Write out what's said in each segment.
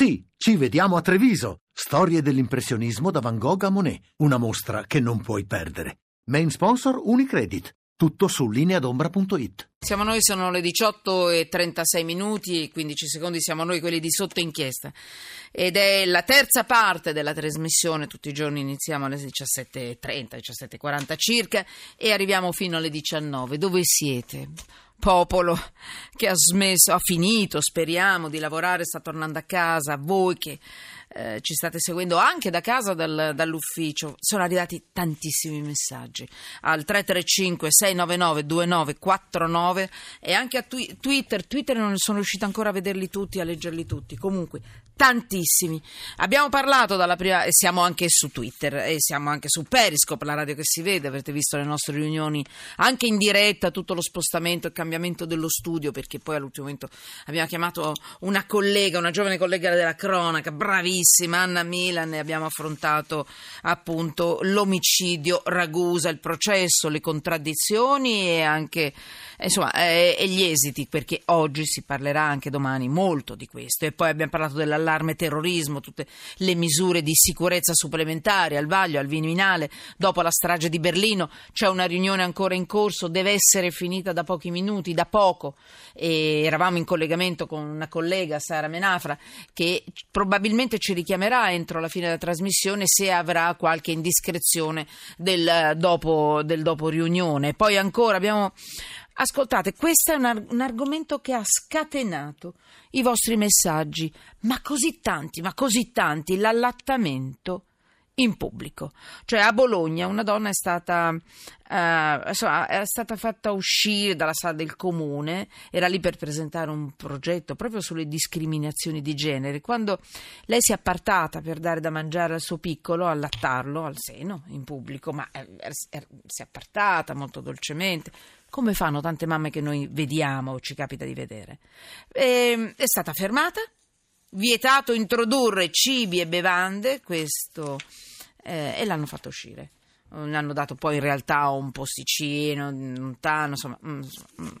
Sì, ci vediamo a Treviso. Storie dell'impressionismo da Van Gogh a Monet. Una mostra che non puoi perdere. Main sponsor Unicredit. Tutto su lineadombra.it. Siamo noi, sono le 18 e 36 minuti e 15 secondi, siamo noi quelli di sotto inchiesta. Ed è la terza parte della trasmissione, tutti i giorni iniziamo alle 17.30, 17.40 circa e arriviamo fino alle 19. Dove siete? Popolo che ha smesso, ha finito, speriamo, di lavorare, sta tornando a casa, voi che eh, ci state seguendo anche da casa dal, dall'ufficio, sono arrivati tantissimi messaggi al 335 699 2949 e anche a twi- Twitter, Twitter non sono riuscita ancora a vederli tutti, a leggerli tutti, comunque tantissimi. Abbiamo parlato dalla prima e siamo anche su Twitter e siamo anche su Periscope, la radio che si vede, avete visto le nostre riunioni anche in diretta, tutto lo spostamento e cambiamento dello studio perché poi all'ultimo momento abbiamo chiamato una collega, una giovane collega della cronaca, bravissima, Anna Milan e abbiamo affrontato appunto l'omicidio Ragusa, il processo, le contraddizioni e anche insomma e, e gli esiti perché oggi si parlerà anche domani molto di questo. E poi abbiamo parlato dell'allarme allarme terrorismo, tutte le misure di sicurezza supplementari al vaglio, al Viminale, dopo la strage di Berlino, c'è una riunione ancora in corso, deve essere finita da pochi minuti, da poco. E eravamo in collegamento con una collega, Sara Menafra, che probabilmente ci richiamerà entro la fine della trasmissione se avrà qualche indiscrezione del dopo, del dopo riunione. Poi ancora abbiamo Ascoltate, questo è un, ar- un, argomento che ha scatenato i vostri messaggi, ma così tanti, ma così tanti, l'allattamento in pubblico. Cioè a Bologna una donna è stata, eh, insomma, è stata fatta uscire dalla sala del comune, era lì per presentare un progetto proprio sulle discriminazioni di genere. Quando lei si è appartata per dare da mangiare al suo piccolo, allattarlo al seno in pubblico, ma è, è, si è appartata molto dolcemente, come fanno tante mamme che noi vediamo o ci capita di vedere. E, ehm, è stata fermata, vietato introdurre cibi e bevande, questo, eh, e l'hanno fatto uscire. Ne hanno dato poi in realtà un posticino, un tanno, insomma. Mm, insomma mm.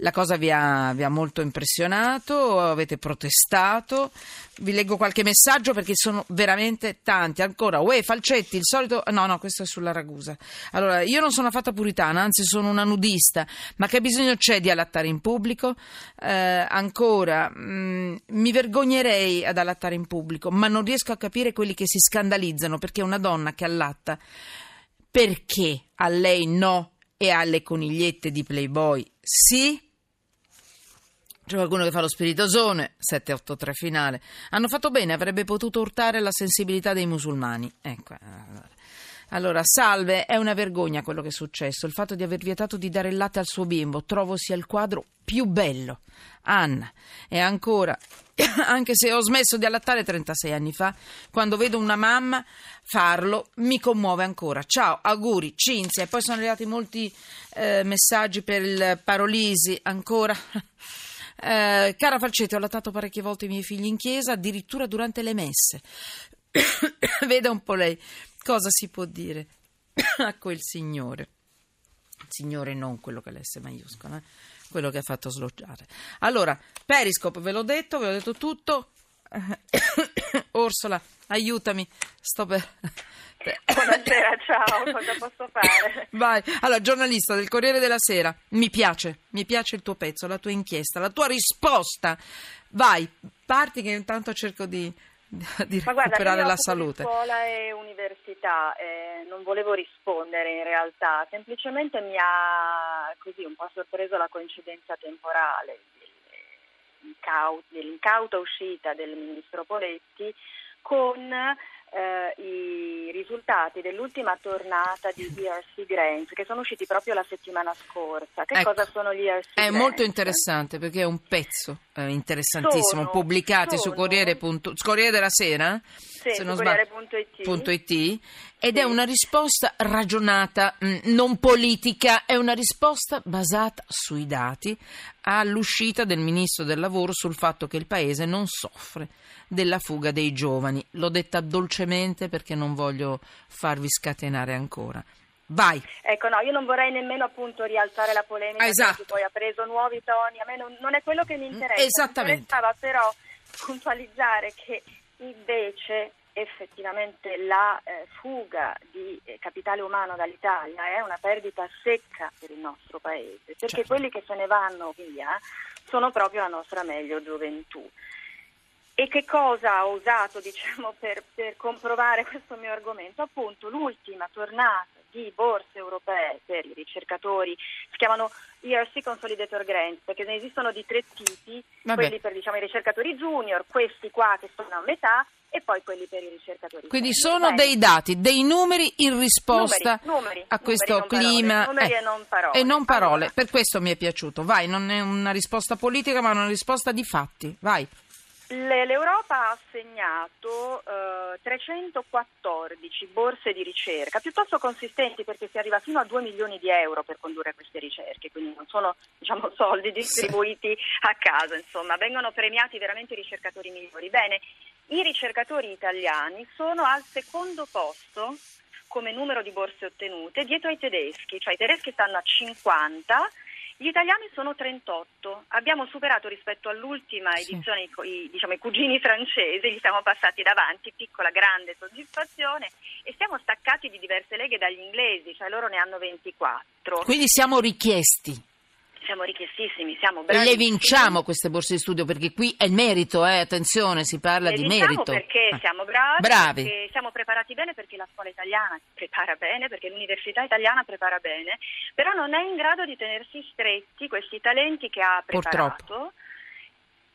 La cosa vi ha, vi ha, molto impressionato, avete protestato. Vi leggo qualche messaggio perché sono veramente tanti. Ancora, uè, Falcetti, il solito. No, no, questo è sulla Ragusa. Allora, io non sono affatto puritana, anzi sono una nudista, ma che bisogno c'è di allattare in pubblico? Eh, ancora, mh, mm, mi vergognerei ad allattare in pubblico, ma non riesco a capire quelli che si scandalizzano perché una donna che allatta, perché a lei no e alle conigliette di Playboy sì? C'è qualcuno che fa lo spiritosone, 783 finale. Hanno fatto bene, avrebbe potuto urtare la sensibilità dei musulmani. Ecco. Eh, allora, salve, è una vergogna quello che è successo. Il fatto di aver vietato di dare il latte al suo bimbo. Trovo sia il quadro più bello. Anna, e ancora, anche se ho smesso di allattare 36 anni fa, quando vedo una mamma farlo mi commuove ancora. Ciao, auguri, Cinzia. E poi sono arrivati molti eh, messaggi per il Parolisi, ancora. Eh, cara Falcetti, ho allattato parecchie volte i miei figli in chiesa, addirittura durante le messe. Veda un po' lei cosa si può dire a quel signore. Signore non quello che l'S maiuscola, eh? quello che ha fatto sloggiare. Allora, Periscope, ve l'ho detto, ve l'ho detto tutto. Orsola, aiutami, sto per... Buonasera, ciao, cosa posso fare? Vai, allora, giornalista del Corriere della Sera, mi piace, mi piace il tuo pezzo, la tua inchiesta, la tua risposta. Vai, parti che intanto cerco di, di recuperare guarda, la salute. scuola e università, eh, non volevo rispondere in realtà, semplicemente mi ha così un po' sorpreso la coincidenza temporale dell'incauta uscita del ministro Poletti con eh, i risultati dell'ultima tornata di ERC Grants che sono usciti proprio la settimana scorsa. Che ecco, cosa sono gli ERC È Grants? molto interessante perché è un pezzo eh, interessantissimo, sono, pubblicati sono, su Corriere, punto, Corriere della Sera? Sì, se non Corriere.it ed è una risposta ragionata, mm, non politica, è una risposta basata sui dati all'uscita del Ministro del Lavoro sul fatto che il Paese non soffre della fuga dei giovani. L'ho detta dolcemente perché non voglio farvi scatenare ancora. Vai. Ecco, no, io non vorrei nemmeno appunto rialzare la polemica esatto. poi ha preso nuovi toni, a me non, non è quello che mi interessa. Esattamente. Mi interessava però puntualizzare che invece effettivamente la eh, fuga di eh, capitale umano dall'Italia è una perdita secca per il nostro paese, perché Certo. quelli che se ne vanno via sono proprio la nostra meglio gioventù. E che cosa ho usato diciamo, per, per comprovare questo mio argomento? Appunto l'ultima tornata di borse europee per i ricercatori, si chiamano ERC Consolidator Grants, perché ne esistono di tre tipi, Vabbè. quelli per diciamo, i ricercatori junior, questi qua che sono a metà e poi quelli per i ricercatori Quindi sono dei dati, dei numeri in risposta Numeri, numeri, a questo clima. parole, numeri eh, e non parole. E non parole. Allora. Per questo mi è piaciuto. Vai, non è una risposta politica, ma una risposta di fatti. Vai. Le- L'Europa ha assegnato eh, 314 borse di ricerca, piuttosto consistenti perché si arriva fino a 2 milioni di euro per condurre queste ricerche, quindi non sono diciamo, soldi distribuiti a casa, insomma, vengono premiati veramente i ricercatori migliori. Bene, i ricercatori italiani sono al secondo posto come numero di borse ottenute dietro ai tedeschi, cioè i tedeschi stanno a 50 gli italiani sono 38, abbiamo superato rispetto all'ultima edizione i, i- diciamo, i cugini francesi, li siamo passati davanti, piccola grande soddisfazione e siamo staccati di diverse leghe dagli inglesi, cioè loro ne hanno 24. Quindi siamo richiesti. Siamo richiestissimi, siamo bravissimi. le vinciamo queste borse di studio perché qui è il merito, eh, attenzione, si parla Le di merito. perché Ah. siamo bravi, Bravi. perché siamo preparati bene, perché la scuola italiana prepara bene, perché l'università italiana prepara bene, però non è in grado di tenersi stretti questi talenti che ha preparato. Purtroppo.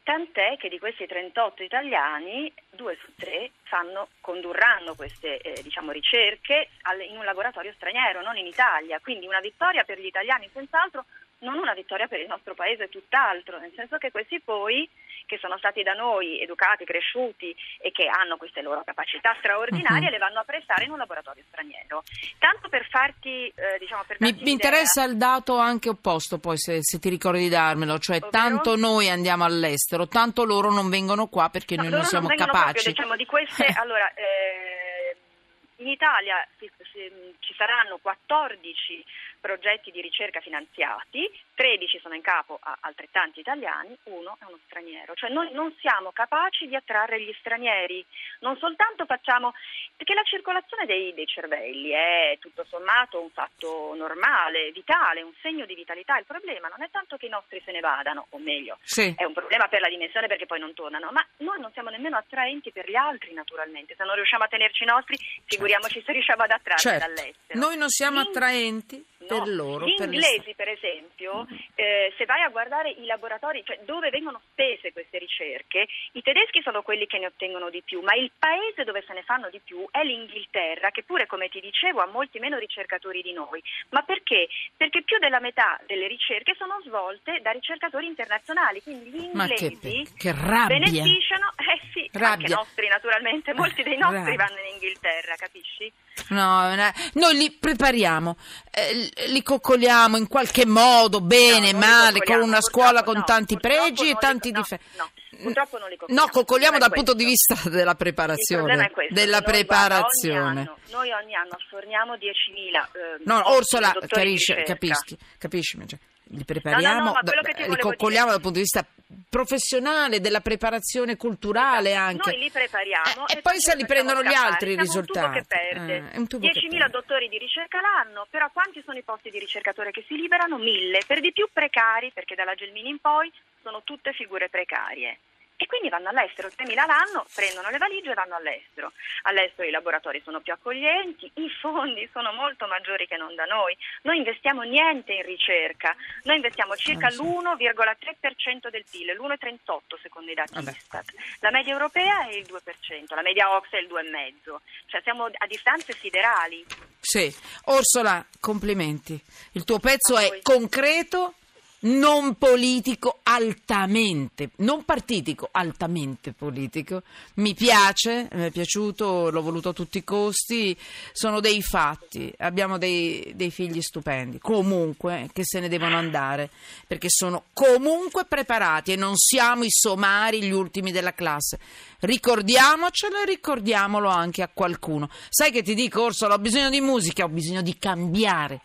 Tant'è che di questi 38 italiani, due su tre fanno, condurranno queste eh, diciamo, ricerche al- in un laboratorio straniero, non in Italia. Quindi una vittoria per gli italiani senz'altro, non una vittoria per il nostro paese, tutt'altro, nel senso che questi poi, che sono stati da noi educati, cresciuti e che hanno queste loro capacità straordinarie, Mhm. le vanno a prestare in un laboratorio straniero. Tanto per farti, eh, diciamo, per Mi, mi interessa il dato anche opposto, poi se, se ti ricordi di darmelo, cioè Ovvero? tanto noi andiamo all'estero, tanto loro non vengono qua perché No, noi non siamo vengono capaci. Proprio, diciamo, di queste, allora, eh, in Italia ci saranno 14 progetti di ricerca finanziati, 13 sono in capo a altrettanti italiani, uno è uno straniero. Cioè noi non siamo capaci di attrarre gli stranieri, non soltanto facciamo... perché la circolazione dei, dei cervelli è tutto sommato un fatto normale, vitale, un segno di vitalità. Il problema non è tanto che i nostri se ne vadano, o meglio, Sì. è un problema per la dimensione perché poi non tornano, ma noi non siamo nemmeno attraenti per gli altri naturalmente, se non riusciamo a tenerci i nostri, figuriamoci se riusciamo ad attrarre Certo. dall'estero. Noi non siamo Gli- attraenti per No, loro. Gli per le- inglesi, per esempio, eh, se vai a guardare i laboratori, cioè dove vengono spese queste ricerche, i tedeschi sono quelli che ne ottengono di più, ma il paese dove se ne fanno di più è l'Inghilterra, che pure, come ti dicevo, ha molti meno ricercatori di noi. Ma perché? Perché più della metà delle ricerche sono svolte da ricercatori internazionali, quindi gli che, inglesi che rabbia. beneficiano, eh sì, anche Rabbia. nostri naturalmente, molti dei nostri Rabbia. vanno in Inghilterra, capisci? No, no, noi li prepariamo, eh, li coccoliamo in qualche modo, bene, No, male, con una scuola con no, tanti pregi e tanti no, difetti. no, purtroppo non li coccoliamo. No, coccoliamo dal è punto di questo. vista della preparazione. questo, Della preparazione. guarda, ogni anno, noi ogni anno forniamo 10.000 eh, No, Orsola, capisci, capisci, capisci, li prepariamo, No, no, no, li coccoliamo dal punto di vista professionale, della preparazione culturale anche. Noi li prepariamo Eh, e poi se li prendono gli altri i risultati. Eh, è un tubo che 10.000 perde. dottori di ricerca l'anno, però quanti sono i posti di ricercatore che si liberano? 1.000, per di più precari, perché dalla Gelmini in poi sono tutte figure precarie. E quindi vanno all'estero, 3.000 l'anno, prendono le valigie e vanno all'estero. All'estero i laboratori sono più accoglienti, i fondi sono molto maggiori che non da noi. Noi investiamo niente in ricerca, noi investiamo circa Ah, sì. l'1,3% del PIL, l'1,38 secondo i dati Vabbè. Istat. La media europea è il 2%, la media OXE è il 2,5%, cioè siamo a distanze siderali. Sì, Orsola, complimenti. Il tuo pezzo è concreto, non politico, altamente, non partitico, altamente politico. Mi piace, mi è piaciuto, l'ho voluto a tutti i costi. Sono dei fatti, abbiamo dei, dei figli stupendi, comunque, che se ne devono andare, perché sono comunque preparati e non siamo i somari, gli ultimi della classe. Ricordiamocelo e ricordiamolo anche a qualcuno. Sai che ti dico, Orsola, ho bisogno di musica, ho bisogno di cambiare